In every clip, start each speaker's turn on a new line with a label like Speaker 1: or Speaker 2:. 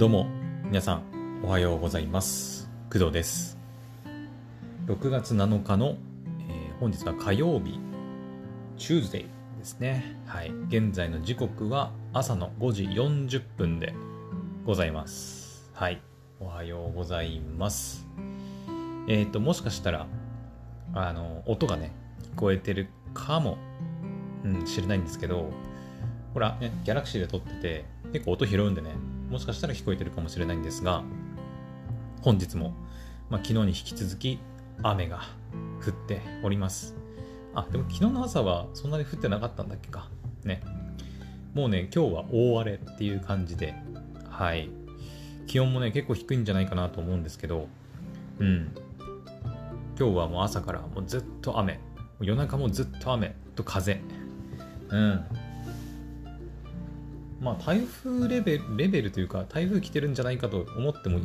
Speaker 1: どうも皆さんおはようございます。工藤です。6月7日の、えー本日は火曜日 Tuesday ですね。はい。現在の時刻は朝の5時40分でございます。はい。おはようございます。えっ、ともしかしたらあの音がね聞こえてるかも、うん、知れないんですけどほら、ね、ギャラクシーで撮ってて、結構音拾うんでね、もしかしたら聞こえてるかもしれないんですが、本日も、まあ、昨日に引き続き雨が降っております。あ、でも昨日の朝はそんなに降ってなかったんだっけか。ね。もうね、今日は大荒れっていう感じで、はい。気温もね、結構低いんじゃないかなと思うんですけど、うん。今日はもう朝からもうずっと雨。夜中もずっと雨と風。うん。まあ台風レベルレベルというか台風来てるんじゃないかと思っても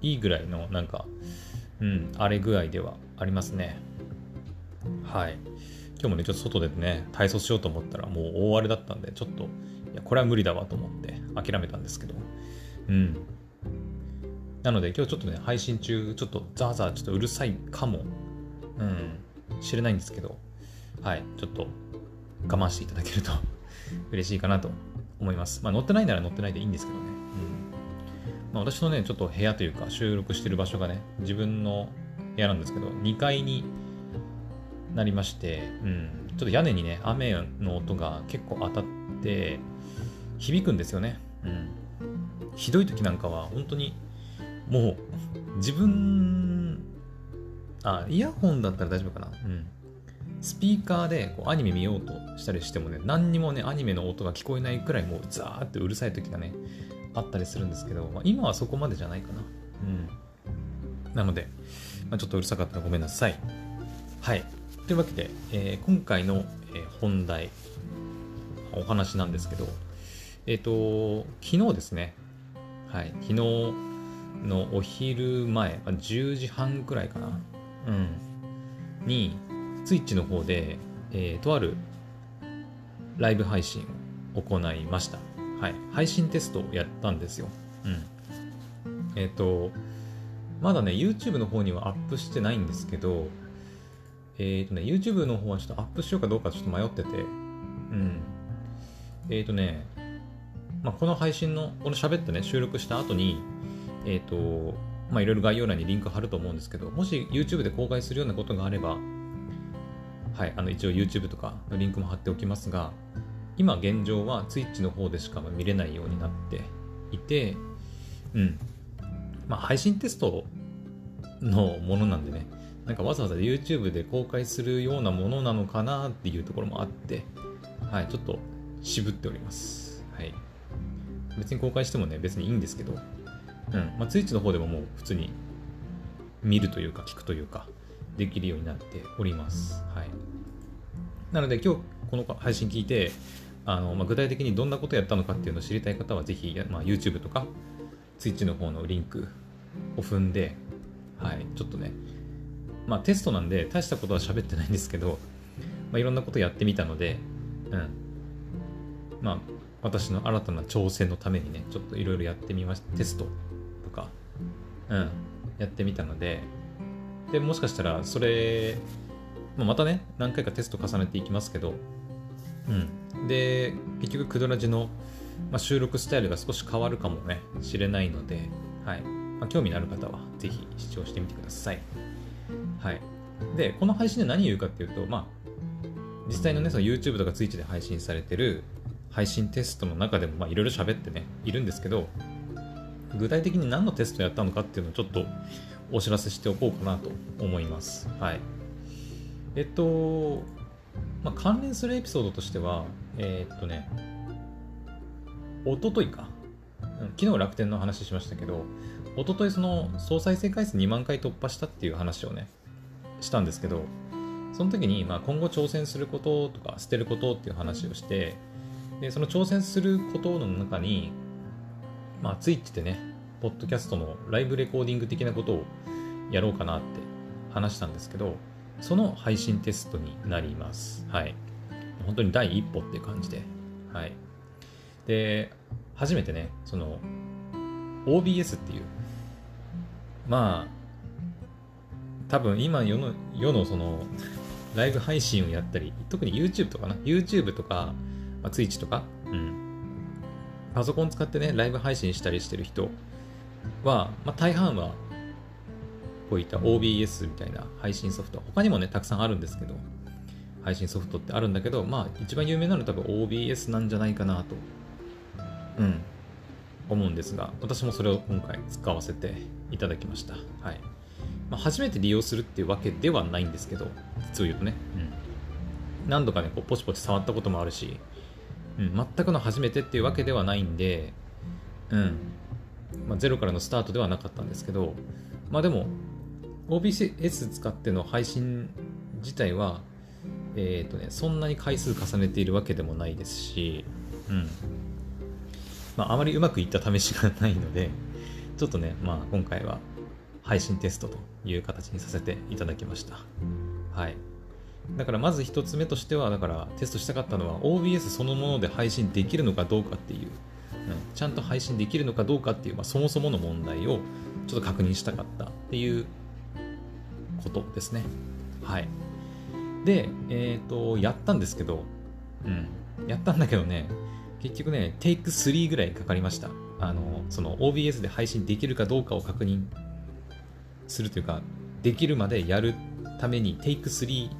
Speaker 1: いいぐらいのなんかうん荒れ具合ではありますね。はい。今日もねちょっと外でね体操しようと思ったらもう大荒れだったんでちょっといやこれは無理だわと思って諦めたんですけど。うん。なので今日ちょっとね配信中ちょっとザーザーちょっとうるさいかも。うん。知れないんですけど。はい。ちょっと我慢していただけると嬉しいかなと思います。まあ乗ってないなら乗ってないでいいんですけどね。うんまあ、私のね、ちょっと部屋というか収録してる場所がね、自分の部屋なんですけど、2階になりまして、うん、ちょっと屋根にね、雨の音が結構当たって、響くんですよね。うん。ひどい時なんかは、本当に、もう、自分、あ、イヤホンだったら大丈夫かな。うん。スピーカーでこうアニメ見ようとしたりしてもね、何にもね、アニメの音が聞こえないくらいもうザーってうるさい時がね、あったりするんですけど、まあ、今はそこまでじゃないかな。うん。なので、まあ、ちょっとうるさかったらごめんなさい。はい。というわけで、えー今回の、え本題、お話なんですけど、えっ、と、昨日ですね、はい、昨日のお昼前、10時半くらいかな、うん、に、ツイッチの方で、えーとあるライブ配信を行いました。はい。配信テストをやったんですよ。うん。えっ、と、まだね、YouTube の方にはアップしてないんですけど、えっ、とね、YouTube の方はちょっとアップしようかどうかちょっと迷ってて、うん。えっ、とね、まあ、この配信の、この喋ってね、収録した後に、えっ、と、まあ、いろいろ概要欄にリンク貼ると思うんですけど、もし YouTube で公開するようなことがあれば、はい、あの一応 YouTube とかのリンクも貼っておきますが、今現状は Twitch の方でしか見れないようになっていて、うん。まあ配信テストのものなんでね、なんかわざわざ YouTube で公開するようなものなのかなっていうところもあって、はい、ちょっと渋っております。はい。別に公開してもね、別にいいんですけど、うん。まあ Twitch の方でももう普通に見るというか聞くというか、できるようになっております。はい。なので今日この配信聞いて、あのまあ、具体的にどんなことやったのかっていうのを知りたい方はぜひ、まあ、YouTube とか Twitch の方のリンクを踏んで、はい、ちょっとね、まあテストなんで大したことは喋ってないんですけど、まあ、いろんなことやってみたので、うん。まあ私の新たな挑戦のためにね、ちょっといろいろやってみました。テストとか、うん、やってみたので、で、もしかしたらそれ、まあまたね、何回かテスト重ねていきますけど、うん。で、結局、クドラジの、まあ、収録スタイルが少し変わるかもね、しれないので、はい。まあ、興味のある方は、ぜひ視聴してみてください。はい。で、この配信で何を言うかっていうと、まあ、実際のね、その YouTube とか Twitch で配信されてる配信テストの中でも、まあ、いろいろ喋ってね、いるんですけど、具体的に何のテストやったのかっていうのをちょっとお知らせしておこうかなと思います。はい。えっと、まあ、関連するエピソードとしては、えーっとね、おとといか、昨日楽天の話しましたけど、おとといその総再生回数2万回突破したっていう話をね、したんですけど、その時に、まあ、今後挑戦することとか捨てることっていう話をして、でその挑戦することの中に、まあ、ツイッチでね、ポッドキャストのライブレコーディング的なことをやろうかなって話したんですけど、その配信テストになります。はい。本当に第一歩っていう感じで。はい。で、初めてね、その、OBS っていう、まあ、多分今世の世のそのライブ配信をやったり、特に YouTube とかな、YouTube とか、まあ、Twitch とか、うん。パソコン使ってね、ライブ配信したりしてる人は、まあ、大半は、こういった OBS みたいな配信ソフト、他にもね、たくさんあるんですけど、配信ソフトってあるんだけど、まあ、一番有名なのは多分 OBS なんじゃないかなと、うん、思うんですが、私もそれを今回使わせていただきました。はい。まあ、初めて利用するっていうわけではないんですけど、実を言うとね、うん、何度かね、こうポチポチ触ったこともあるし、うん、全くの初めてっていうわけではないんで、うんまあ、ゼロからのスタートではなかったんですけど、まあでも、OBS 使っての配信自体は、えっ、ー、とね、そんなに回数重ねているわけでもないですし、うん。まあ、あまりうまくいった試しがないので、ちょっとね、まあ、今回は配信テストという形にさせていただきました。はい。だからまず1つ目としては、だからテストしたかったのは OBS そのもので配信できるのかどうかっていう、ちゃんと配信できるのかどうかっていう、まあ、そもそもの問題をちょっと確認したかったっていうことですね。はい。で、えっ、ー、と、やったんですけど、うん、やったんだけどね、結局ね、テイク3ぐらいかかりました。あの、その OBS で配信できるかどうかを確認するというか、できるまでやるために、テイク3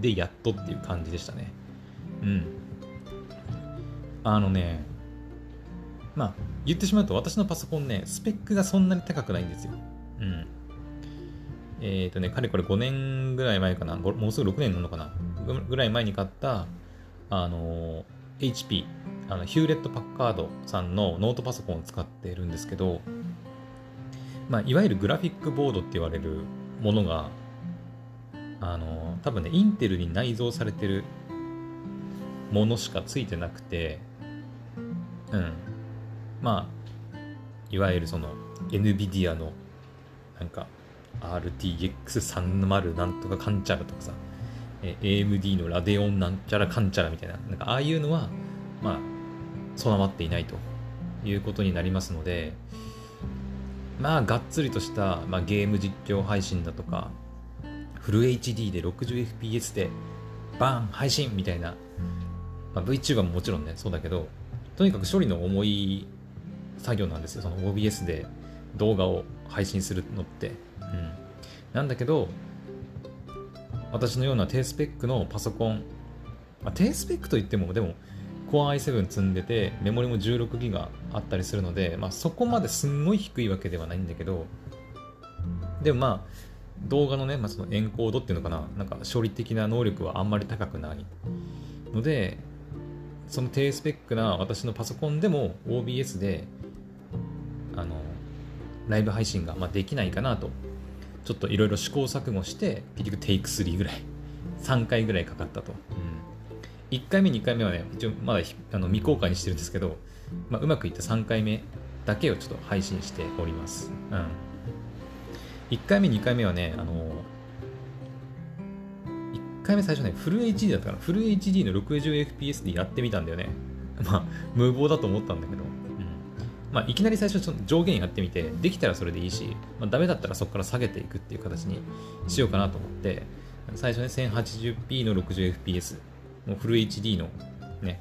Speaker 1: でやっとっていう感じでしたね。うん。あのね、まあ、言ってしまうと私のパソコンね、スペックがそんなに高くないんですよ。うん。えっ、ー、とね、かれこれ5年ぐらい前かな、もうすぐ6年なのかな、ぐらい前に買った、あの、HP、あのヒューレット・パッカードさんのノートパソコンを使っているんですけど、まあ、いわゆるグラフィックボードって言われるものが、あの、多分ね、インテルに内蔵されてるものしかついてなくて、うん。まあ、いわゆるその NVIDIA のなんか RTX30 なんとかかんちゃらとかさ、AMD のラデオンなんちゃらかんちゃらみたいな、なんかああいうのは、まあ、備わっていないということになりますので、まあ、がっつりとした、まあ、ゲーム実況配信だとか、フル HD で 60fps でバーン配信みたいな、まあ、VTuber ももちろんね、そうだけど、とにかく処理の重い作業なんですよ、その OBS で動画を配信するのって。うん。なんだけど、私のような低スペックのパソコン、まあ、低スペックといっても、でも、Core i7 積んでて、メモリも 16GB あったりするので、まあ、そこまですんごい低いわけではないんだけど、でもまあ、動画のね、まあ、そのエンコードっていうのかな、なんか処理的な能力はあんまり高くないので、その低スペックな私のパソコンでも OBS で、あの、ライブ配信がまあできないかなと、ちょっといろいろ試行錯誤して、結局テイク3ぐらい、3回ぐらいかかったと。うん1回目、2回目はね、一応まだあの未公開にしてるんですけど、まあ、うまくいった3回目だけをちょっと配信しております。うん。1回目、2回目はね、あの1回目最初ね、フル HD だったから、フル HD の 60fps でやってみたんだよね。まあ、無謀だと思ったんだけど、まあ、いきなり最初ちょっと上限やってみて、できたらそれでいいし、まあ、ダメだったらそこから下げていくっていう形にしようかなと思って、最初ね、1080p の 60fps もうフル HD のね、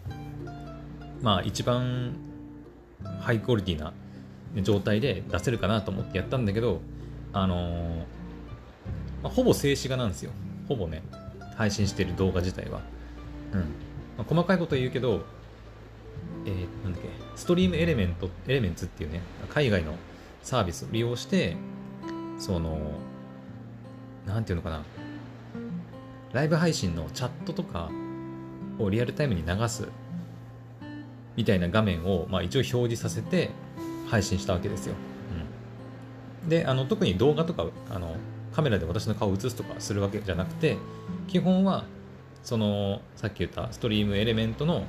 Speaker 1: まあ一番ハイクオリティな状態で出せるかなと思ってやったんだけど、あのー、まあ、ほぼ静止画なんですよ。ほぼね、配信してる動画自体は。うん。まあ、細かいこと言うけど、えー、なんだっけ、ストリームエレメント、エレメンツっていうね、海外のサービスを利用して、その、なんていうのかな、ライブ配信のチャットとか、をリアルタイムに流すみたいな画面を、まあ、一応表示させて配信したわけですよ。うん、であの特に動画とかあのカメラで私の顔を映すとかするわけじゃなくて基本はそのさっき言ったストリームエレメントの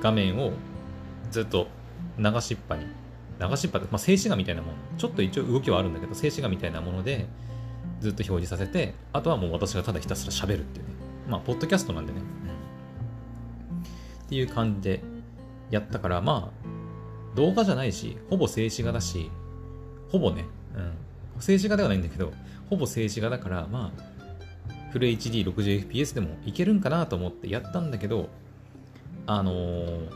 Speaker 1: 画面をずっと流しっぱに流しっぱって、まあ、静止画みたいなものちょっと一応動きはあるんだけど静止画みたいなものでずっと表示させてあとはもう私がただひたすら喋るっていうね。まあポッドキャストなんでね。っていう感じでやったから、まあ、動画じゃないし、ほぼ静止画だし、ほぼね、うん、静止画ではないんだけど、ほぼ静止画だから、まあ、フル HD60fps でもいけるんかなと思ってやったんだけど、あのー、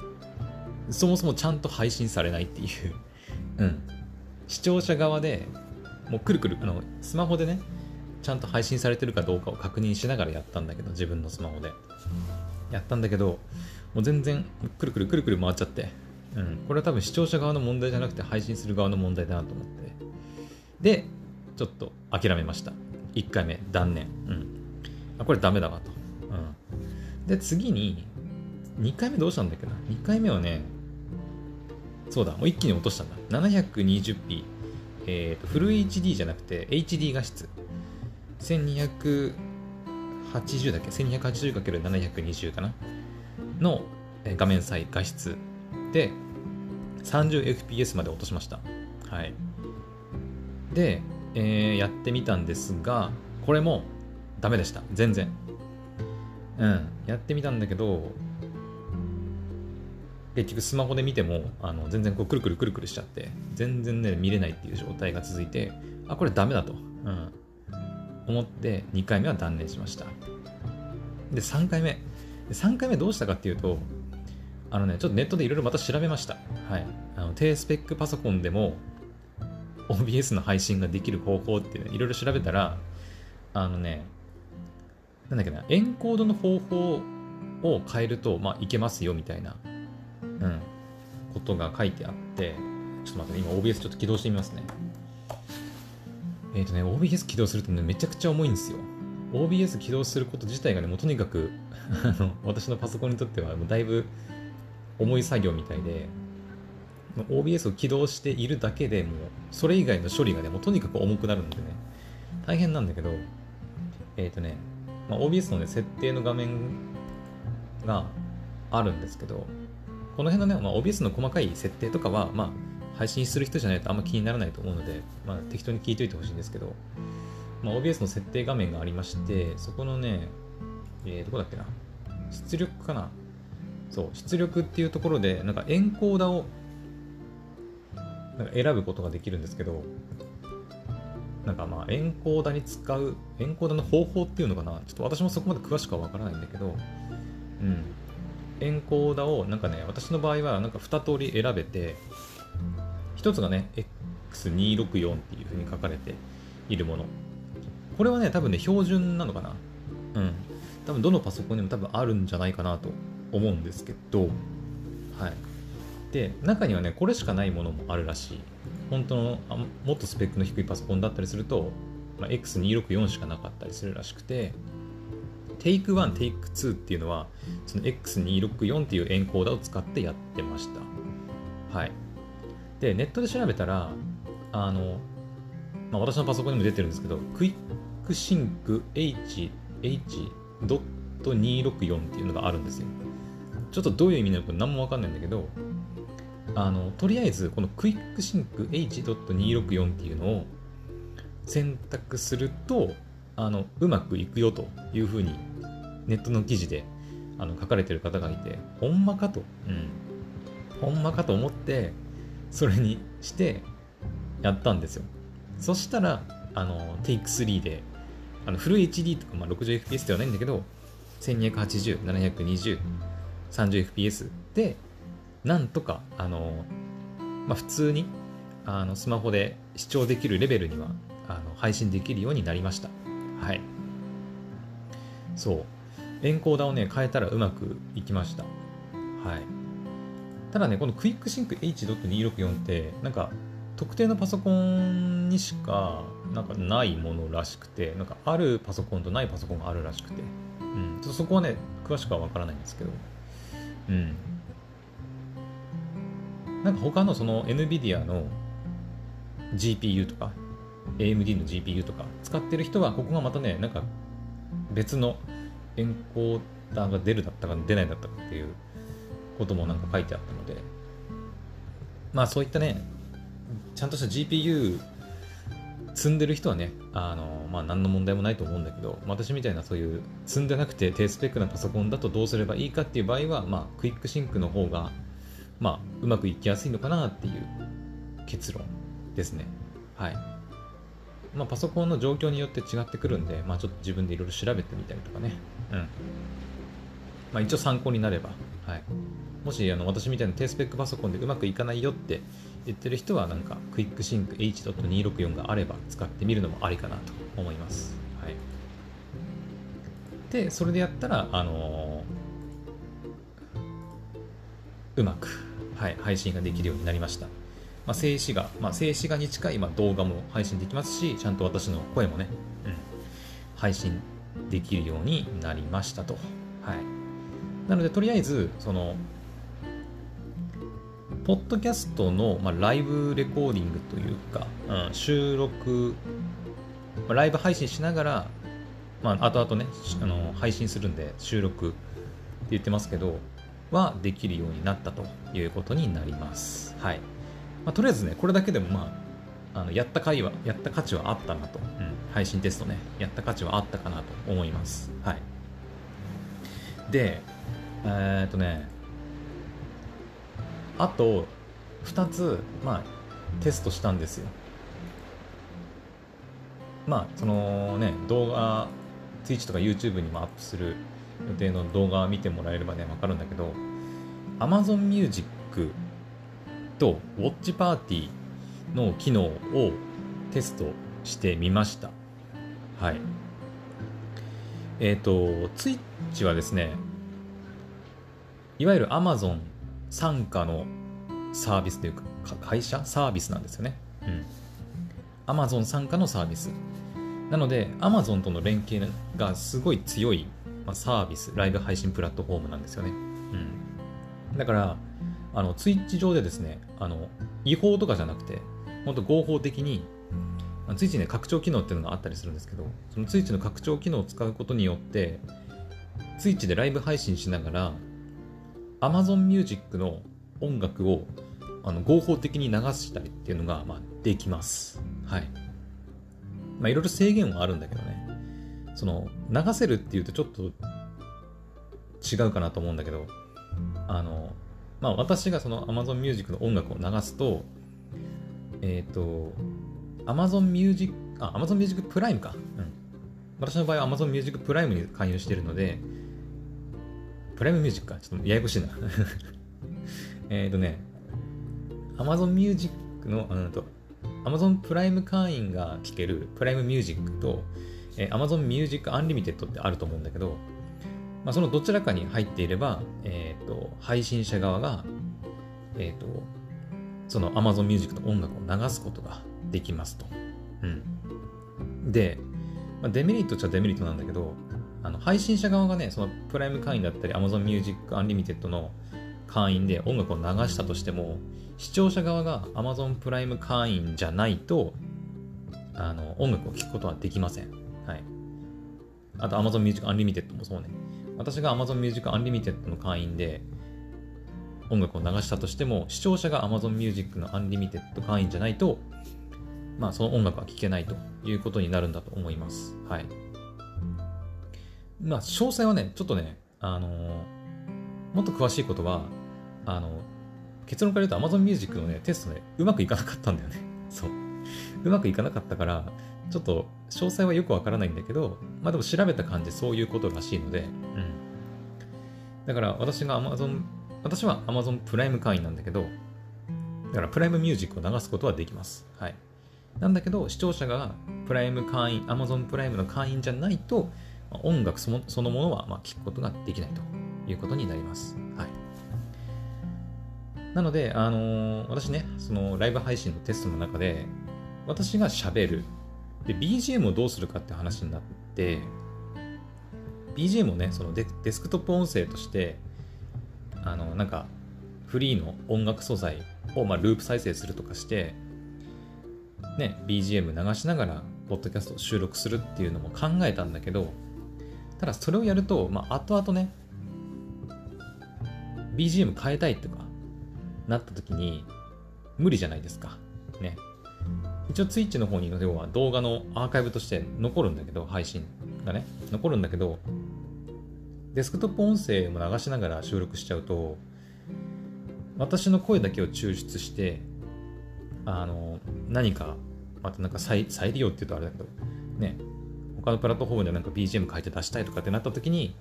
Speaker 1: そもそもちゃんと配信されないっていううん。視聴者側でもうくるくる、あの、スマホでね、ちゃんと配信されてるかどうかを確認しながらやったんだけど、自分のスマホで。やったんだけど、もう全然くるくるくるくる回っちゃって、うん、これは多分視聴者側の問題じゃなくて配信する側の問題だなと思って。で、ちょっと諦めました。1回目、断念。うん。あ、これダメだわと。うん。で、次に、2回目どうしたんだっけな ?2 回目はね、そうだ、もう一気に落としたんだ。720p。え、ー、と、フル HD じゃなくて HD 画質。1280だっけ ?1280×720 かな？の画面サイ画質で 30fps まで落としました。はい。で、えー、やってみたんですが、これもダメでした。全然。うん。やってみたんだけど、結局スマホで見てもあの全然こうくるくるくるくるしちゃって全然ね見れないっていう状態が続いてあこれダメだと、うん、思って2回目は断念しました。で3回目。3回目どうしたかっていうとあのねちょっとネットでいろいろまた調べました。はい。あの低スペックパソコンでも OBS の配信ができる方法っていろいろ調べたらあのねなんだっけなエンコードの方法を変えると、まあ、いけますよみたいなうん、ことが書いてあって、ちょっと待って、ね、今 OBS ちょっと起動してみますね。えっ、ー、とね、OBS 起動するとね、めちゃくちゃ重いんですよ。OBS 起動すること自体がね、もうとにかく あの、私のパソコンにとってはもうだいぶ重い作業みたいで、OBS を起動しているだけでもう、それ以外の処理がね、もうとにかく重くなるのでね、大変なんだけど、えっ、ー、とね、まあ、OBS のね、設定の画面があるんですけど、この辺のね、まあ、OBS の細かい設定とかは、まあ、配信する人じゃないとあんま気にならないと思うので、まあ、適当に聞いといてほしいんですけど、まあ、OBS の設定画面がありまして、そこのね、えー、どこだっけな、出力かな？そう、出力っていうところで、なんかエンコーダーをなんか選ぶことができるんですけど、なんかまあエンコーダーに使う、エンコーダーの方法っていうのかな、ちょっと私もそこまで詳しくはわからないんだけど、うん、エンコーダをなんかね私の場合はなんか2通り選べて1つがね X264 っていう風に書かれているもの。これはね多分ね標準なのかな。うん。多分どのパソコンにも多分あるんじゃないかなと思うんですけど。はい。で中にはねこれしかないものもあるらしい。本当のあもっとスペックの低いパソコンだったりすると、まあ、X264 しかなかったりするらしくて。Take1、Take2 っていうのは、その X264 っていうエンコーダーを使ってやってました。はい。で、ネットで調べたら、あの、まあ、私のパソコンにも出てるんですけど、 Quick Sync H、H.264 っていうのがあるんですよ。ちょっとどういう意味なのか何もわかんないんだけど、あの、とりあえず、この Quick Sync H.264 っていうのを選択すると、あのうまくいくよというふうにネットの記事であの書かれてる方がいてほんまかと、うん、ほんまかと思ってそれにしてやったんですよそしたらあの Take3 であのフル HD とか、まあ、60fps ではないんだけど1280、720、30fps でなんとかあの、まあ、普通にあのスマホで視聴できるレベルにはあの配信できるようになりましたはい。そう。エンコーダーをね、変えたらうまくいきました。はい。ただね、この Quick Sync H.264 って、なんか、特定のパソコンにしか、なんかないものらしくて、なんか、あるパソコンとないパソコンがあるらしくて、うん。ちょっとそこはね、詳しくはわからないんですけど、うん。なんか他のその NVIDIA の GPU とか AMD の GPU とか使ってる人は、ここがまたね、なんか別のエンコーダーが出るだったか出ないだったかっていうこともなんか書いてあったので、まあそういったね、ちゃんとした GPU 積んでる人はね、あの、まあ何の問題もないと思うんだけど、私みたいなそういう積んでなくて低スペックなパソコンだとどうすればいいかっていう場合は、まあ Quick Sync の方が、まあ、うまくいきやすいのかなっていう結論ですね。はい。まあ、パソコンの状況によって違ってくるんで、まあ、ちょっと自分でいろいろ調べてみたりとかね。うん。まあ、一応参考になれば。はい。もし、あの、私みたいな低スペックパソコンでうまくいかないよって言ってる人は、なんか、 Quick Sync H.264 があれば使ってみるのもありかなと思います。はい。で、それでやったら、あのー、うまく、はい、配信ができるようになりました。まあ、静止画、まあ、静止画に近い、ま、動画も配信できますし、ちゃんと私の声もね、うん、配信できるようになりましたと。はい。なので、とりあえず、その、ポッドキャストの、まあ、ライブレコーディングというか、うん、収録、まあ、ライブ配信しながら、まあ、後々ね、あの配信するんで、収録って言ってますけど、はできるようになったということになります。はい。まあ、とりあえずね、これだけでもまあ、あのやった回は、やった価値はあったなと、うん、配信テストね、やった価値はあったかなと思います。はい。で、えー、っとね、あと2つ、まあ、テストしたんですよ。まあ、そのね、動画、Twitch とか YouTube にもアップする予定の動画を見てもらえればね、わかるんだけど、Amazon Music と Watch Party の機能をテストしてみました。はい。えっ、ー、と、Twitch はですね、いわゆる Amazon 傘下のサービスというか、会社サービスなんですよね。うん。Amazon 傘下のサービス。なので、Amazon との連携がすごい強い、まあ、サービス、ライブ配信プラットフォームなんですよね。うん。だから、あの、ツイッチ上でですね、あの、違法とかじゃなくて、本当合法的に、ツイッチね、拡張機能っていうのがあったりするんですけど、そのツイッチの拡張機能を使うことによって、ツイッチでライブ配信しながら、Amazon Music の音楽をあの合法的に流したりっていうのが、まあ、できます。はい。まあ、いろいろ制限はあるんだけどね。その、流せるっていうとちょっと違うかなと思うんだけど、あの、まあ、私がその Amazon Music の音楽を流すと、えっ、ー、と、Amazon Music、あ、Amazon Music Prime か。うん。私の場合は Amazon Music Prime に加入しているので、プライムミュージックか。ちょっとややこしいな。えっとね、Amazon Music の、うんと、Amazon プライム会員が聴けるプライムミュージックと、えー、Amazon Music Unlimited ってあると思うんだけど、まあ、そのどちらかに入っていれば、えっ、ー、と、配信者側が、えっ、ー、と、その Amazon Music の音楽を流すことができますと。うん。で、まあ、デメリットっちゃデメリットなんだけど、あの配信者側がね、そのプライム会員だったり Amazon Music Unlimited の会員で音楽を流したとしても、視聴者側が Amazon プライム会員じゃないと、あの、音楽を聴くことはできません。はい。あと Amazon Music Unlimited もそうね。私が Amazon Music Unlimited の会員で音楽を流したとしても、視聴者が Amazon Music の Unlimited 会員じゃないと、まあその音楽は聴けないということになるんだと思います。はい。まあ詳細はね、ちょっとね、あのー、もっと詳しいことは、あの、結論から言うと Amazon Music のね、テストね、うまくいかなかったんだよね。そう。うまくいかなかったから、ちょっと詳細はよくわからないんだけど、まあでも調べた感じそういうことらしいので、うん。だから私が Amazon、私は Amazon プライム会員なんだけど、だからプライムミュージックを流すことはできます。はい。なんだけど、視聴者がプライム会員、Amazon プライムの会員じゃないと、音楽そのそのものはまあ聞くことができないということになります。はい。なので、あのー、私ね、そのライブ配信のテストの中で、私が喋るで、BGM をどうするかって話になって、BGM をね、そのデデスクトップ音声として、あの、なんか、フリーの音楽素材を、まあ、ループ再生するとかして、ね、BGM 流しながら、ポッドキャストを収録するっていうのも考えたんだけど、ただそれをやると、まあ、後々ね、BGM 変えたいとか、なった時に、無理じゃないですか。ね。一応 Twitch の方に要は動画のアーカイブとして残るんだけど、配信がね、残るんだけど、デスクトップ音声も流しながら収録しちゃうと、私の声だけを抽出してあの何かまたなんか再再利用って言うとあれだけどね他のプラットフォームでなんか BGM 書いて出したいとかってなった時に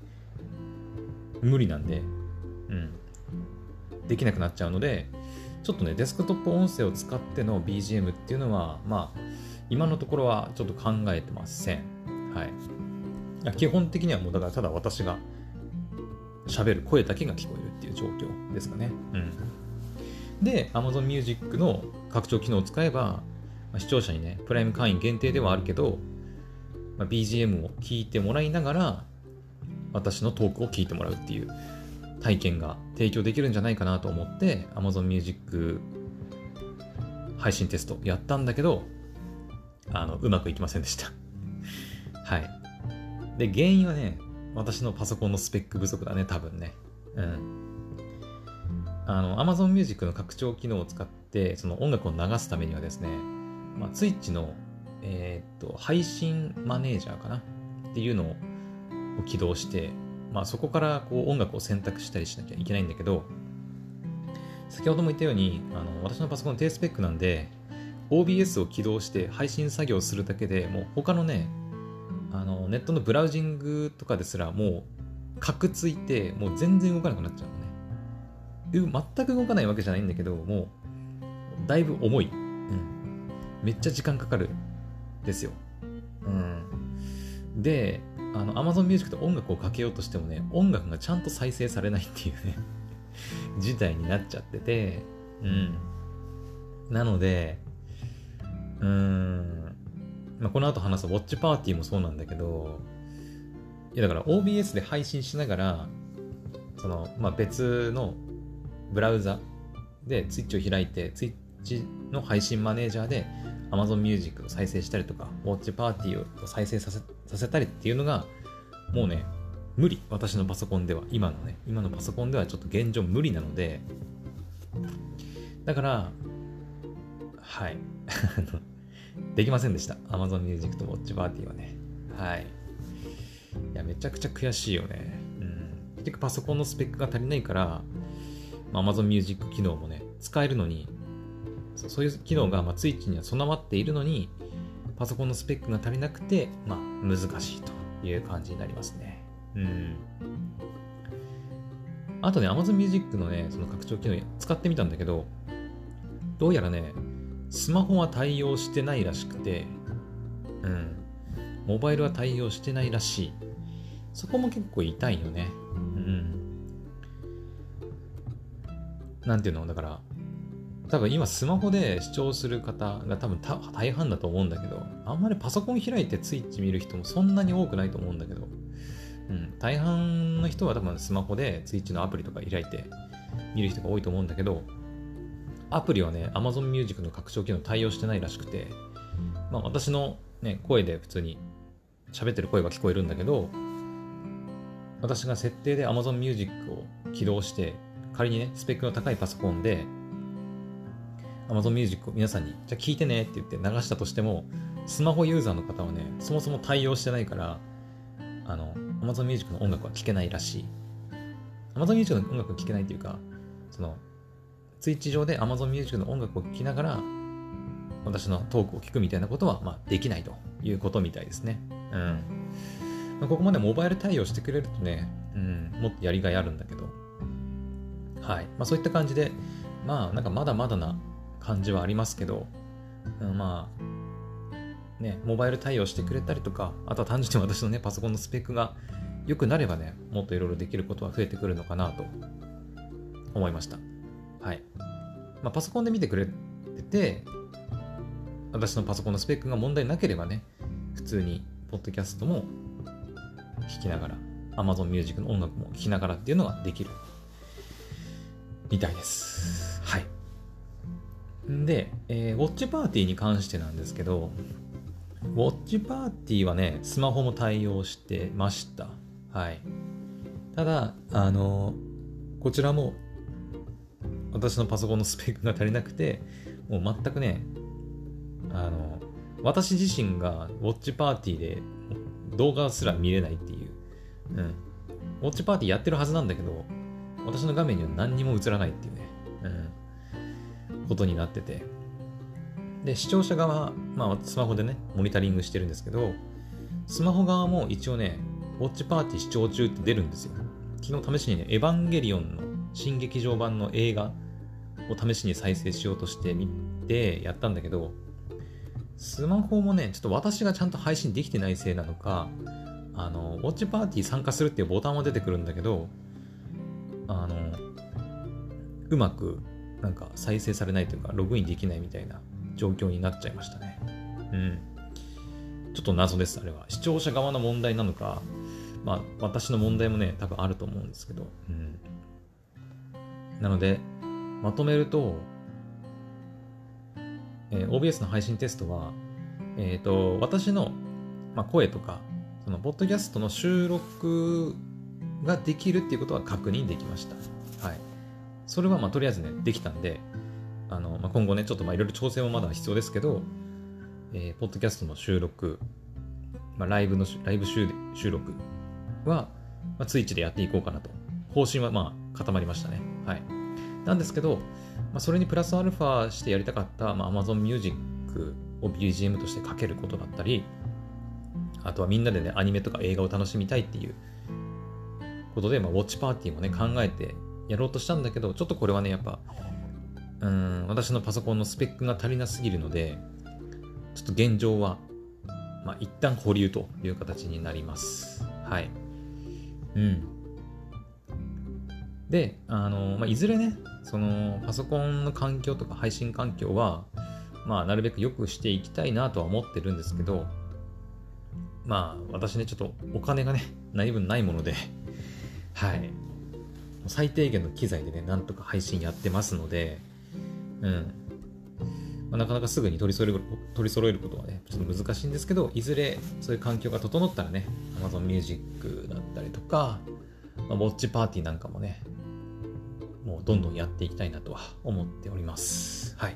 Speaker 1: 無理なんで、うん、できなくなっちゃうのでちょっとねデスクトップ音声を使っての BGM っていうのはまあ今のところはちょっと考えてません。はい。基本的にはもうだからただ私が喋る声だけが聞こえるっていう状況ですかね。うん。で Amazon Music の拡張機能を使えば、まあ、視聴者にねプライム会員限定ではあるけど、まあ、BGM を聞いてもらいながら私のトークを聞いてもらうっていう体験が提供できるんじゃないかなと思って Amazon Music 配信テストやったんだけどあのうまくいきませんでした。はい。で原因はね私のパソコンのスペック不足だね多分ね。うん。あの Amazon Music の拡張機能を使ってその音楽を流すためにはですね、まあ、Twitch の、えー、っと配信マネージャーかな？っていうのを起動してまあ、そこからこう音楽を選択したりしなきゃいけないんだけど、先ほども言ったように、あの私のパソコン低スペックなんで、OBS を起動して配信作業するだけでもう他のね、あのネットのブラウジングとかですらもうカクついてもう全然動かなくなっちゃう。全く動かないわけじゃないんだけど、もうだいぶ重い。うん。めっちゃ時間かかる。ですよ。うん。で、あの Amazon Music と音楽をかけようとしてもね、音楽がちゃんと再生されないっていうね 事態になっちゃってて、うん。なので、うーん、まあ、この後話すウォッチパーティーもそうなんだけど、いやだから OBS で配信しながら、その、まあ、別のブラウザで Twitch を開いて、Twitch の配信マネージャーで Amazon Music を再生したりとか、ウォッチパーティーを再生させさせたりっていうのが、もうね、無理。私のパソコンでは。今のね、今のパソコンではちょっと現状無理なので、だから、はい。できませんでした。Amazon Music と Watch Party はね。はい。いや、めちゃくちゃ悔しいよね。うん。結局パソコンのスペックが足りないから、まあ、Amazon Music 機能もね、使えるのに、そういう機能が、まあ、ツイッチには備わっているのに、パソコンのスペックが足りなくて、まあ、難しいという感じになりますね。うん。あとね、Amazon Music のね、その拡張機能使ってみたんだけど、どうやらね、スマホは対応してないらしくて、うん。モバイルは対応してないらしい。そこも結構痛いよね。なんていうの？だから、多分今スマホで視聴する方が多分大半だと思うんだけど、あんまりパソコン開いてツイッチ見る人もそんなに多くないと思うんだけど、うん、大半の人は多分スマホでツイッチのアプリとか開いて見る人が多いと思うんだけど、アプリはね、Amazon Music の拡張機能対応してないらしくて、まあ私のね、声で普通に喋ってる声が聞こえるんだけど、私が設定で Amazon Music を起動して、仮にね、スペックの高いパソコンで Amazon Music を皆さんに、じゃあ聞いてねって言って流したとしても、スマホユーザーの方はね、そもそも対応してないから、あの、Amazon Music の音楽は聴けないらしい。Amazon Music の音楽を聴けないっていうか、その、ツイッチ上で Amazon Music の音楽を聴きながら、私のトークを聞くみたいなことは、まあ、できないということみたいですね。うん。ここまでモバイル対応してくれるとね、うん、もっとやりがいあるんだけど、はい。まあ、そういった感じで、まあ、なんかまだまだな感じはありますけど、まあ、ね、モバイル対応してくれたりとか、あとは単純に私のね、パソコンのスペックが良くなればね、もっといろいろできることは増えてくるのかなと思いました。はい。まあ、パソコンで見てくれてて、私のパソコンのスペックが問題なければね、普通に、ポッドキャストも聞きながら、Amazon Music の音楽も聴きながらっていうのができるみたいです。はい。で、えー、ウォッチパーティーに関してなんですけど、ウォッチパーティーはね、スマホも対応してました。はい。ただ、あのー、こちらも、私のパソコンのスペックが足りなくて、もう全くね、あの、私自身がウォッチパーティーで動画すら見れないっていう、うん。ウォッチパーティーやってるはずなんだけど、私の画面には何にも映らないっていうね。うん。ことになってて、で、視聴者側、まあ、スマホでね、モニタリングしてるんですけど、スマホ側も一応ね、ウォッチパーティー視聴中って出るんですよ。昨日試しにね、エヴァンゲリオンの新劇場版の映画を試しに再生しようとしてみてやったんだけど、スマホもね、ちょっと私がちゃんと配信できてないせいなのか、あの、ウォッチパーティー参加するっていうボタンは出てくるんだけど、あの、うまくなんか再生されないというか、ログインできないみたいな状況になっちゃいましたね。うん。ちょっと謎です、あれは。視聴者側の問題なのか、まあ、私の問題もね、多分あると思うんですけど。うん。なので、まとめると、えー、OBS の配信テストは、えっ、ー、と、私の、まあ、声とか、その、ポッドキャストの収録ができるっていうことは確認できました。はい。それは、まあ、とりあえずね、できたんで、あの、まあ、今後ね、ちょっとまあいろいろ調整もまだ必要ですけど、えー、ポッドキャストの収録、まあ、ライブの、ライブ収録は、まあ、ツイッチでやっていこうかなと。方針はまあ固まりましたね。はい。なんですけど、まあ、それにプラスアルファしてやりたかった、まあ、Amazon Music を BGM としてかけることだったり、あとはみんなでね、アニメとか映画を楽しみたいっていうことで、まあ、ウォッチパーティーもね、考えてやろうとしたんだけど、ちょっとこれはね、やっぱ、うん、私のパソコンのスペックが足りなすぎるので、ちょっと現状は、まあ、一旦保留という形になります。はい。うん。で、あの、まあ、いずれね、その、パソコンの環境とか配信環境は、まあ、なるべく良くしていきたいなとは思ってるんですけど、まあ、私ね、ちょっとお金がね、何分ないもので、はい。最低限の機材でね、なんとか配信やってますので、うん。まあ、なかなかすぐに取り揃える取り揃えることはね、ちょっと難しいんですけど、いずれそういう環境が整ったらね、Amazon Music だったりとか、まあ、ウォッチパーティーなんかもね、もうどんどんやっていきたいなとは思っております。はい。っ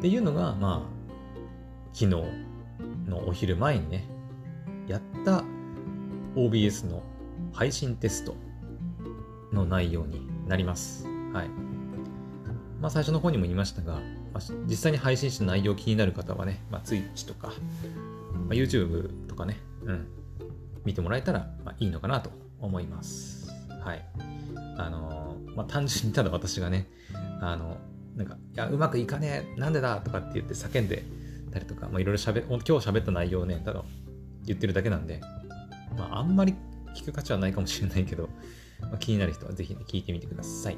Speaker 1: ていうのが、まあ、昨日のお昼前にね、やった OBS の配信テストの内容になります。はい。まあ、最初の方にも言いましたが、まあ、実際に配信した内容気になる方はね、まあ、Twitch とか、まあ、YouTube とかね、うん、見てもらえたら、まあ、いいのかなと思います。はい。あのー、まあ、単純にただ私がね、あの、なんか、いや、うまくいかねえ、なんでだとかって言って叫んでたりとか、まあ、いろいろ喋、今日喋った内容をね、ただ言ってるだけなんで、まあ、あんまり聞く価値はないかもしれないけど、まあ、気になる人はぜひね、聞いてみてください。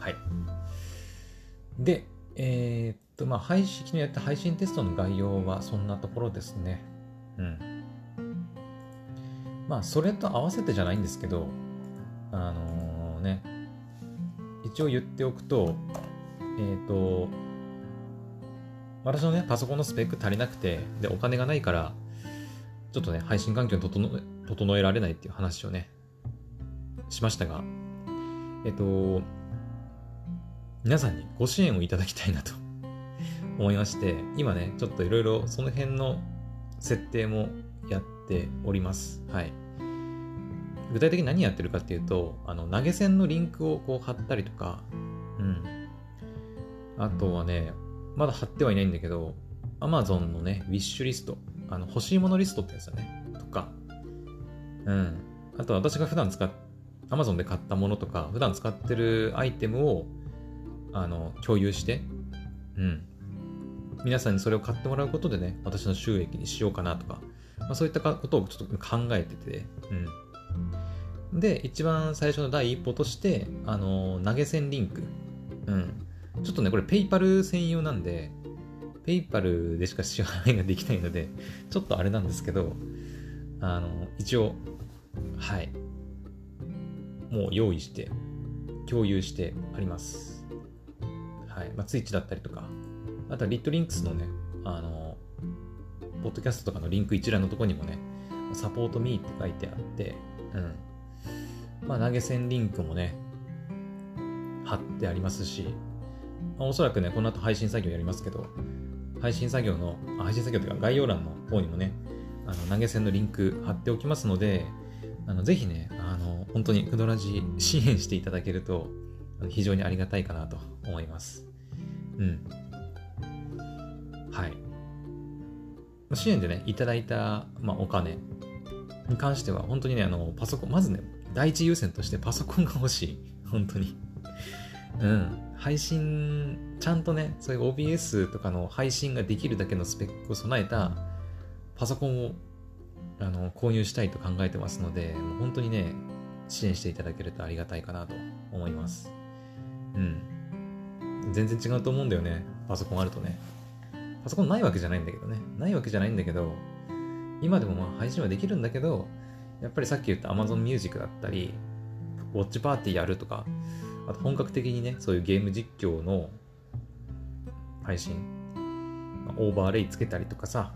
Speaker 1: はい。で、えー、っと、まあ、配信、昨日やった配信テストの概要はそんなところですね。うん。まあ、それと合わせてじゃないんですけど、あのー、ね、一応言っておくと、えー、っと、私のね、パソコンのスペック足りなくて、で、お金がないから、ちょっとね、配信環境整整えられないっていう話をね、しましたが、えっと、皆さんにご支援をいただきたいなと 思いまして、今ね、ちょっといろいろその辺の設定もやっております。はい。具体的に何やってるかっていうと、あの投げ銭のリンクをこう貼ったりとか、うん。あとはね、まだ貼ってはいないんだけど、Amazon のね、ウィッシュリスト、あの欲しいものリストってやつだね、とか、うん。あとは私が普段使っ、Amazon で買ったものとか、普段使ってるアイテムをあの共有して、うん、皆さんにそれを買ってもらうことでね、私の収益にしようかなとか、まあ、そういったことをちょっと考えてて、うん。で、一番最初の第一歩として、あの、投げ銭リンク。うん。ちょっとね、これペイパル専用なんで、ペイパルでしか支払いができないので、ちょっとあれなんですけど、あの、一応、はい。もう用意して、共有してあります。はいまあ、ツイッチだったりとか、あとはリットリンクスのね、あの、ポッドキャストとかのリンク一覧のとこにもね、サポートミーって書いてあって、うん。まあ、投げ銭リンクもね、貼ってありますし、まあ、おそらくね、この後配信作業やりますけど、配信作業の、配信作業というか概要欄の方にもね、あの投げ銭のリンク貼っておきますので、あのぜひね、あの本当にクドラジ支援していただけると、非常にありがたいかなと思います。うん。はい。支援でね、いただいた、まあ、お金に関しては、本当にね、あの、パソコン、まずね、第一優先としてパソコンが欲しい。本当に。うん。配信、ちゃんとね、そういう OBS とかの配信ができるだけのスペックを備えたパソコンをあの購入したいと考えてますので、もう本当にね、支援していただけるとありがたいかなと思います。うん。全然違うと思うんだよね。パソコンあるとね。パソコンないわけじゃないんだけどね。ないわけじゃないんだけど、今でもまあ配信はできるんだけど、やっぱりさっき言った Amazon Music だったり、ウォッチパーティーやるとか、あと本格的にね、そういうゲーム実況の配信、オーバーレイつけたりとかさ、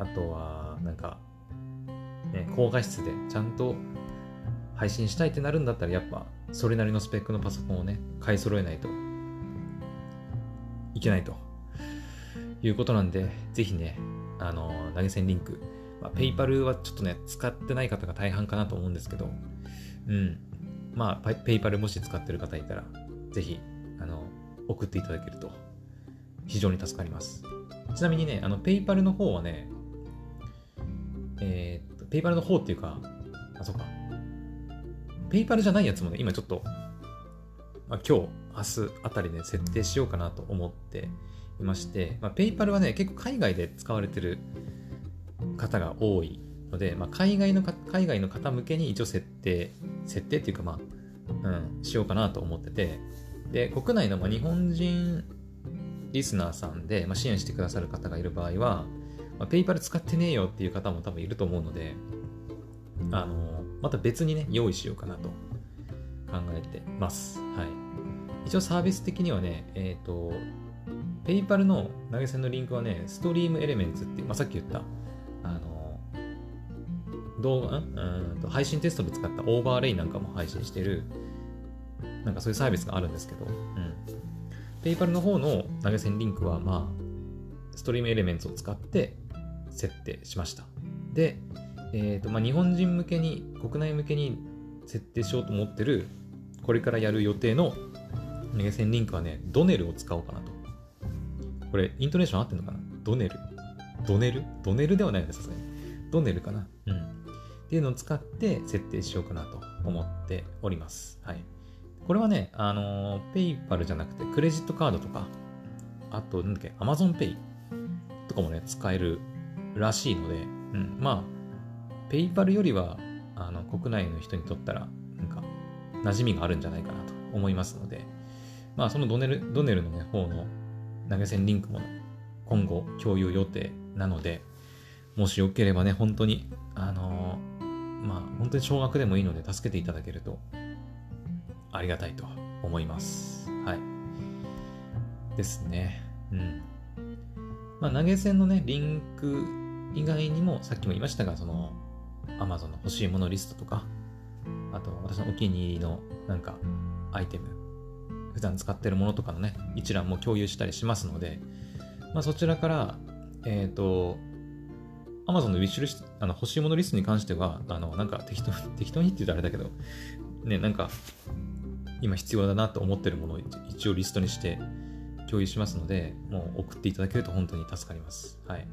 Speaker 1: あとは、なんか、ね、高画質でちゃんと配信したいってなるんだったら、やっぱ、それなりのスペックのパソコンをね、買い揃えないといけないということなんで、ぜひね、あの、投げ銭リンク、まあ、ペイパルはちょっとね、使ってない方が大半かなと思うんですけど、うん。まあ、ペイパルもし使ってる方いたら、ぜひ、あの、送っていただけると、非常に助かります。ちなみにね、あの、 PayPal の方はね、えー、っと、 PayPal の方っていうか、あ、そうか。 PayPal じゃないやつもね、今ちょっと、まあ、今日、明日あたりで設定しようかなと思っていまして、まあ、 PayPal はね、結構海外で使われてる方が多いので、まあ、海外の海外の方向けに一応設定、設定っていうかまあ、うん、しようかなと思ってて、で、国内のまあ日本人リスナーさんで、まあ、支援してくださる方がいる場合は、まあ、 PayPal 使ってねえよっていう方も多分いると思うので、あの、また別にね、用意しようかなと考えてます。はい。一応サービス的にはね、えっ、ー、と、 PayPal の投げ銭のリンクはね、 StreamElements っていう、まあ、さっき言った、あの、動画、うんと配信テストで使ったオーバーレイなんかも配信してる、なんかそういうサービスがあるんですけど、うん。ペイパルの方の投げ銭リンクは、まあ、ストリームエレメンツを使って設定しました。で、えっ、ー、と、まあ、日本人向けに、国内向けに設定しようと思ってる、これからやる予定の投げ銭リンクはね、ドネルを使おうかなと。これ、イントネーション合ってんのかな？ドネル。ドネル？ドネルではないです、さすがに。ドネルかな？うん。っていうのを使って設定しようかなと思っております。はい。これはね、あのー、ペイパルじゃなくて、クレジットカードとか、あと、なんだっけ、アマゾンペイとかもね、使えるらしいので、うん、まあ、ペイパルよりは、あの、国内の人にとったら、なんか、馴染みがあるんじゃないかなと思いますので、まあ、そのドネル、ドネルのね、方の投げ銭リンクも今後共有予定なので、もしよければね、本当に、あのー、まあ、本当に少額でもいいので助けていただけるとありがたいと思います。はい。ですね。うん。まあ、投げ銭のね、リンク以外にも、さっきも言いましたが、その、Amazon の欲しいものリストとか、あと、私のお気に入りの、なんか、アイテム、普段使ってるものとかのね、一覧も共有したりしますので、まあ、そちらから、えっ、ー、と、Amazon のウィッシュリスト、あの欲しいものリストに関しては、あの、なんか適当適当にって言うとあれだけど、ね、なんか、今必要だなと思ってるものを一応リストにして共有しますので、もう送っていただけると本当に助かります。はい。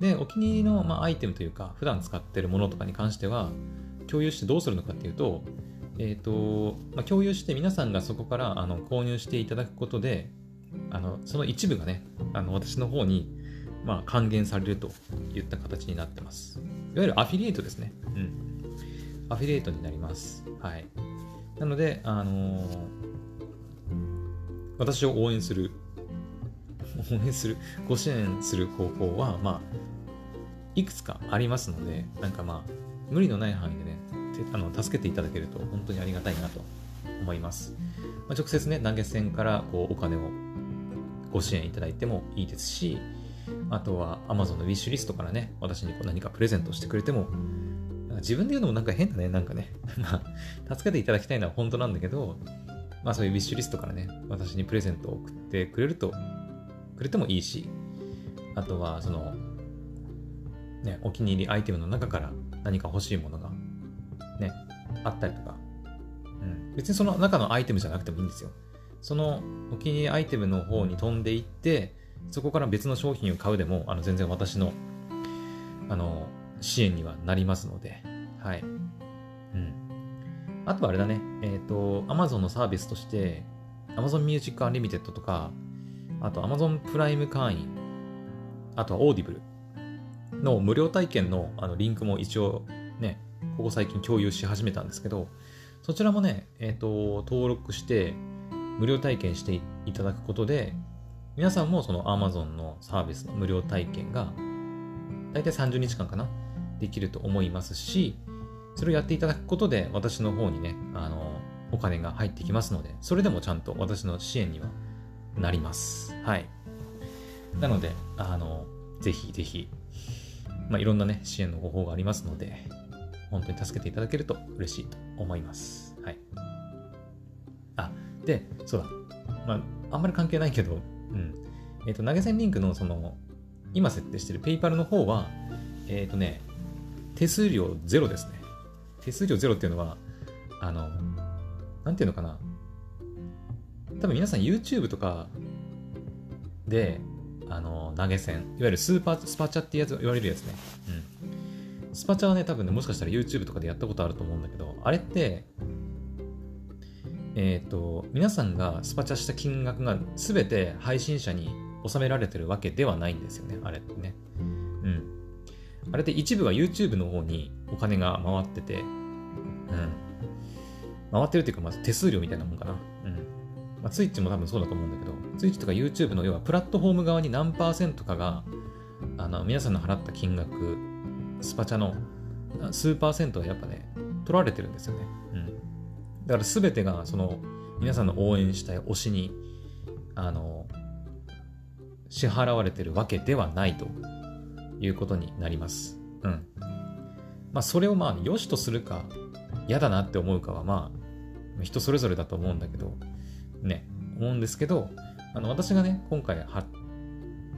Speaker 1: で、お気に入りの、まあ、アイテムというか、普段使ってるものとかに関しては、共有してどうするのかっていうと、えっ、ー、と、まあ、共有して皆さんがそこからあの購入していただくことで、あのその一部がね、あの私の方に、まあ、還元されるといった形になってます。いわゆるアフィリエイトですね。うん。アフィリエイトになります。はい。なので、あのー、私を応援する、応援する、ご支援する方法は、まあ、いくつかありますので、なんかまあ、無理のない範囲でね、あの助けていただけると本当にありがたいなと思います。まあ、直接ね、投げ銭からこうお金をご支援いただいてもいいですし、あとは Amazon のウィッシュリストからね、私にこう何かプレゼントしてくれても自分で言うのもなんか変だね、なんかね。まあ、助けていただきたいのは本当なんだけど、まあそういうウィッシュリストからね、私にプレゼントを送ってくれると、くれてもいいし、あとはその、ね、お気に入りアイテムの中から何か欲しいものが、ね、あったりとか、うん。別にその中のアイテムじゃなくてもいいんですよ。そのお気に入りアイテムの方に飛んでいって、そこから別の商品を買うでも、あの全然私のあの支援にはなりますので、はい。あとはあれだね、えっ、ー、と、Amazon のサービスとして、Amazon Music Unlimited とか、あと Amazon プライム会員、あとは Audible の無料体験のあのリンクも一応ね、ここ最近共有し始めたんですけど、そちらもね、えっ、ー、と、登録して無料体験していただくことで、皆さんもその Amazon のサービスの無料体験が、だいたい30日間かなできると思いますし、それをやっていただくことで、私の方にね、あの、お金が入ってきますので、それでもちゃんと私の支援にはなります。はい。なので、あの、ぜひぜひ、まあ、いろんなね、支援の方法がありますので、本当に助けていただけると嬉しいと思います。はい。あ、で、そうだ。まあ、あんまり関係ないけど、うん。えっ、ー、と、投げ銭リンクのその、今設定してる PayPal の方は、えっ、ー、とね、手数料ゼロですね。手数料ゼロっていうのは、あの、なんていうのかな。多分皆さん YouTube とかで、あの、投げ銭、いわゆるスーパー、スパチャってやつ、言われるやつね。うん。スパチャはね、多分ね、もしかしたら YouTube とかでやったことあると思うんだけど、あれって、えっ、ー、と、皆さんがスパチャした金額が全て配信者に納められてるわけではないんですよね、あれってね。あれって一部は YouTube の方にお金が回ってて、うん。回ってるっていうか、まず手数料みたいなもんかな。うん。まあ、ツイッチも多分そうだと思うんだけど、ツイッチとか YouTube の要はプラットフォーム側に何パーセントかが、あの、皆さんの払った金額、スパチャの数パーセントはやっぱね、取られてるんですよね。うん。だから全てが、その、皆さんの応援したい推しに、あの、支払われてるわけではないということになります。うん。まあ、それをまあ、良しとするか、嫌だなって思うかは、まあ、人それぞれだと思うんだけど、ね、思うんですけど、あの、私がね、今回貼っ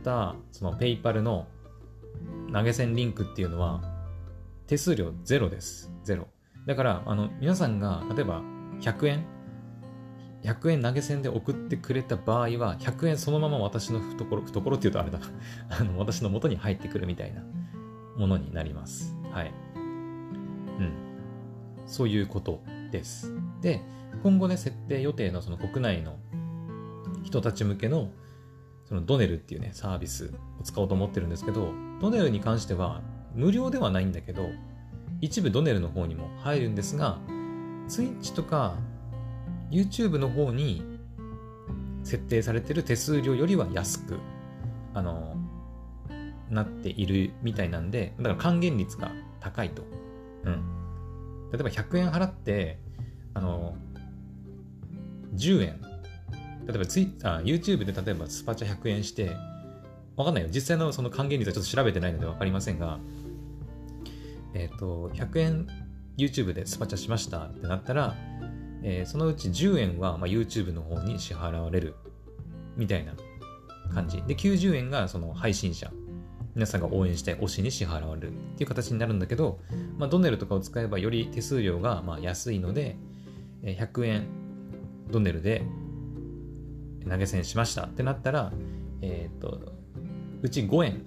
Speaker 1: た、その、ペイパルの投げ銭リンクっていうのは、手数料ゼロです。ゼロ。だから、あの、皆さんが、例えば、100円100円投げ銭で送ってくれた場合は、100円そのまま私の懐、懐って言うとあれだな あの、私の元に入ってくるみたいなものになります。はい。うん。そういうことです。で、今後ね、設定予定のその国内の人たち向けの、そのドネルっていうね、サービスを使おうと思ってるんですけど、ドネルに関しては無料ではないんだけど、一部ドネルの方にも入るんですが、ツイッチとか YouTube の方に設定されてる手数料よりは安く、あの、なっているみたいなんで、だから還元率が高いと。うん。例えば100円払って、あの、10円。例えばツイあ YouTube で例えばスパチャ100円して、わかんないよ。実際のその還元率はちょっと調べてないのでわかりませんが、えっ、ー、と、100円 YouTube でスパチャしましたってなったら、えー、そのうち10円は、まあ、YouTube の方に支払われるみたいな感じ。で、90円がその配信者、皆さんが応援したい推しに支払われるっていう形になるんだけど、まあ、ドネルとかを使えばより手数料がまあ安いので、100円ドネルで投げ銭しましたってなったら、えっ、と、うち5円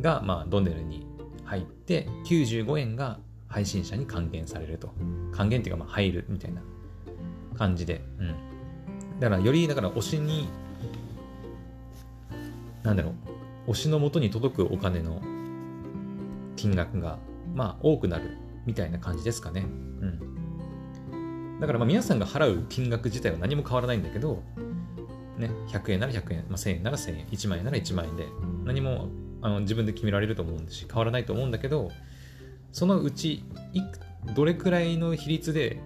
Speaker 1: がまあドネルに入って、95円が配信者に還元されると。還元っていうか、まあ、入るみたいな感じで。うん。だから、より、だから、推しに、なんだろう、推しの元に届くお金の金額が、まあ、多くなるみたいな感じですかね。うん。だから、まあ、皆さんが払う金額自体は何も変わらないんだけど、ね、100円なら100円、まあ、1000円なら1000円、1万円なら1万円で、何もあの自分で決められると思うんですし、変わらないと思うんだけど、そのうちいどれくらいの比率で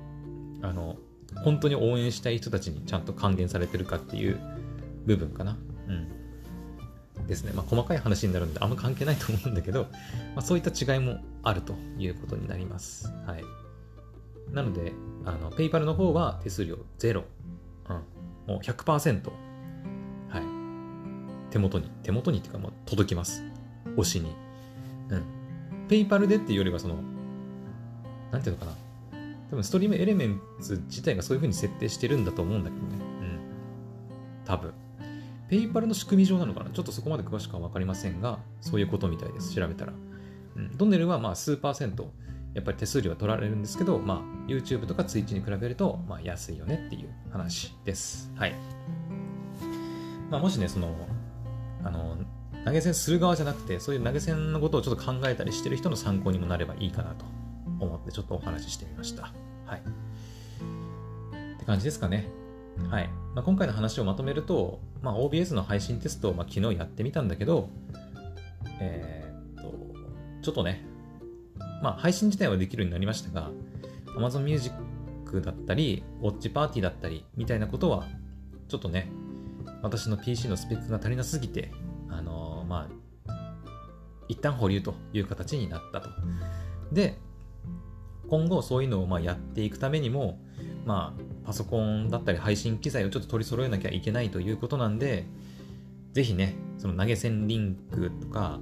Speaker 1: あの本当に応援したい人たちにちゃんと還元されてるかっていう部分かな。うん。ですね。まあ、細かい話になるんであんま関係ないと思うんだけど、まあ、そういった違いもあるということになります。はい。なので、あの、ペイパルの方は手数料ゼロ。うん。もう100%。はい。手元に、手元にっていうかもう届きます。推しに。うん。ペイパルでっていうよりは、その、なんていうのかな。多分ストリームエレメンツ自体がそういう風に設定してるんだと思うんだけどね。うん。多分。ペイパルの仕組み上なのかなちょっとそこまで詳しくは分かりませんが、そういうことみたいです。調べたら。うん。ドンネルはまあ数パーセント、やっぱり手数料は取られるんですけど、まあ YouTube とか Twitch に比べると、まあ安いよねっていう話です。はい。まあもしね、その、あの、投げ銭する側じゃなくて、そういう投げ銭のことをちょっと考えたりしてる人の参考にもなればいいかなと思ってちょっとお話ししてみました。はい。って感じですかね。はい。まあ、今回の話をまとめると、まあ、OBS の配信テストを、まあ、昨日やってみたんだけど、えー、っと、ちょっとね、まあ、配信自体はできるようになりましたが、Amazon Music だったり、Watch Party だったり、みたいなことは、ちょっとね、私の PC のスペックが足りなすぎて、あのー、まあ、一旦保留という形になったと。で、今後そういうのをまやっていくためにも、まあ、パソコンだったり配信機材をちょっと取り揃えなきゃいけないということなんで、ぜひね、その投げ銭リンクとか、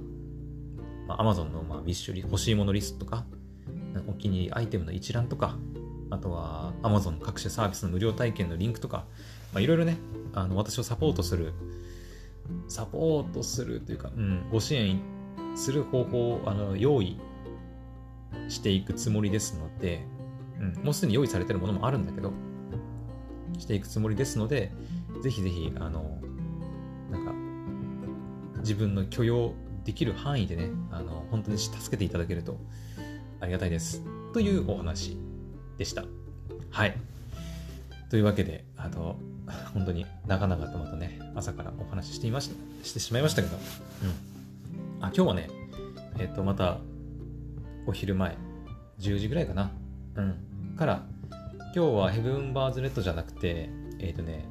Speaker 1: まあ、Amazon のまあウィッシュリ欲しいものリストとか、お気に入りアイテムの一覧とか、あとは Amazon 各種サービスの無料体験のリンクとか、まあ、いろいろね、あの私をサポートする、サポートするというか、うん、ご支援する方法をあの用意していくつもりですので、うん、もうすでに用意されてるものもあるんだけど、していくつもりですので、ぜひぜひ、あの、なんか、自分の許容できる範囲でね、あの、本当に助けていただけるとありがたいです。というお話でした。はい。というわけで、あの、本当に長々とまたね、朝からお話ししていました、してしまいましたけど、うん。あ、今日はね、えっ、と、また、お昼前、10時ぐらいかな。うん。から、今日はヘブンバーズレッドじゃなくて、えっ、ー、とね、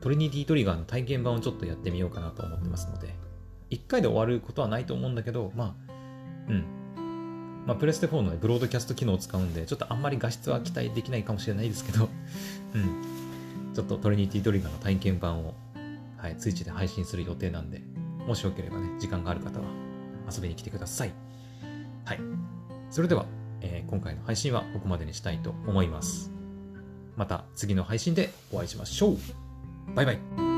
Speaker 1: トリニティトリガーの体験版をちょっとやってみようかなと思ってますので、1回で終わることはないと思うんだけど、まあ、うん。まあ、プレステ4の、ね、ブロードキャスト機能を使うんで、ちょっとあんまり画質は期待できないかもしれないですけど、うん。ちょっとトリニティトリガーの体験版を、はい、ツイッチで配信する予定なんで、もしよければね、時間がある方は遊びに来てください。はい。それでは、えー、今回の配信はここまでにしたいと思います。また次の配信でお会いしましょう。バイバイ。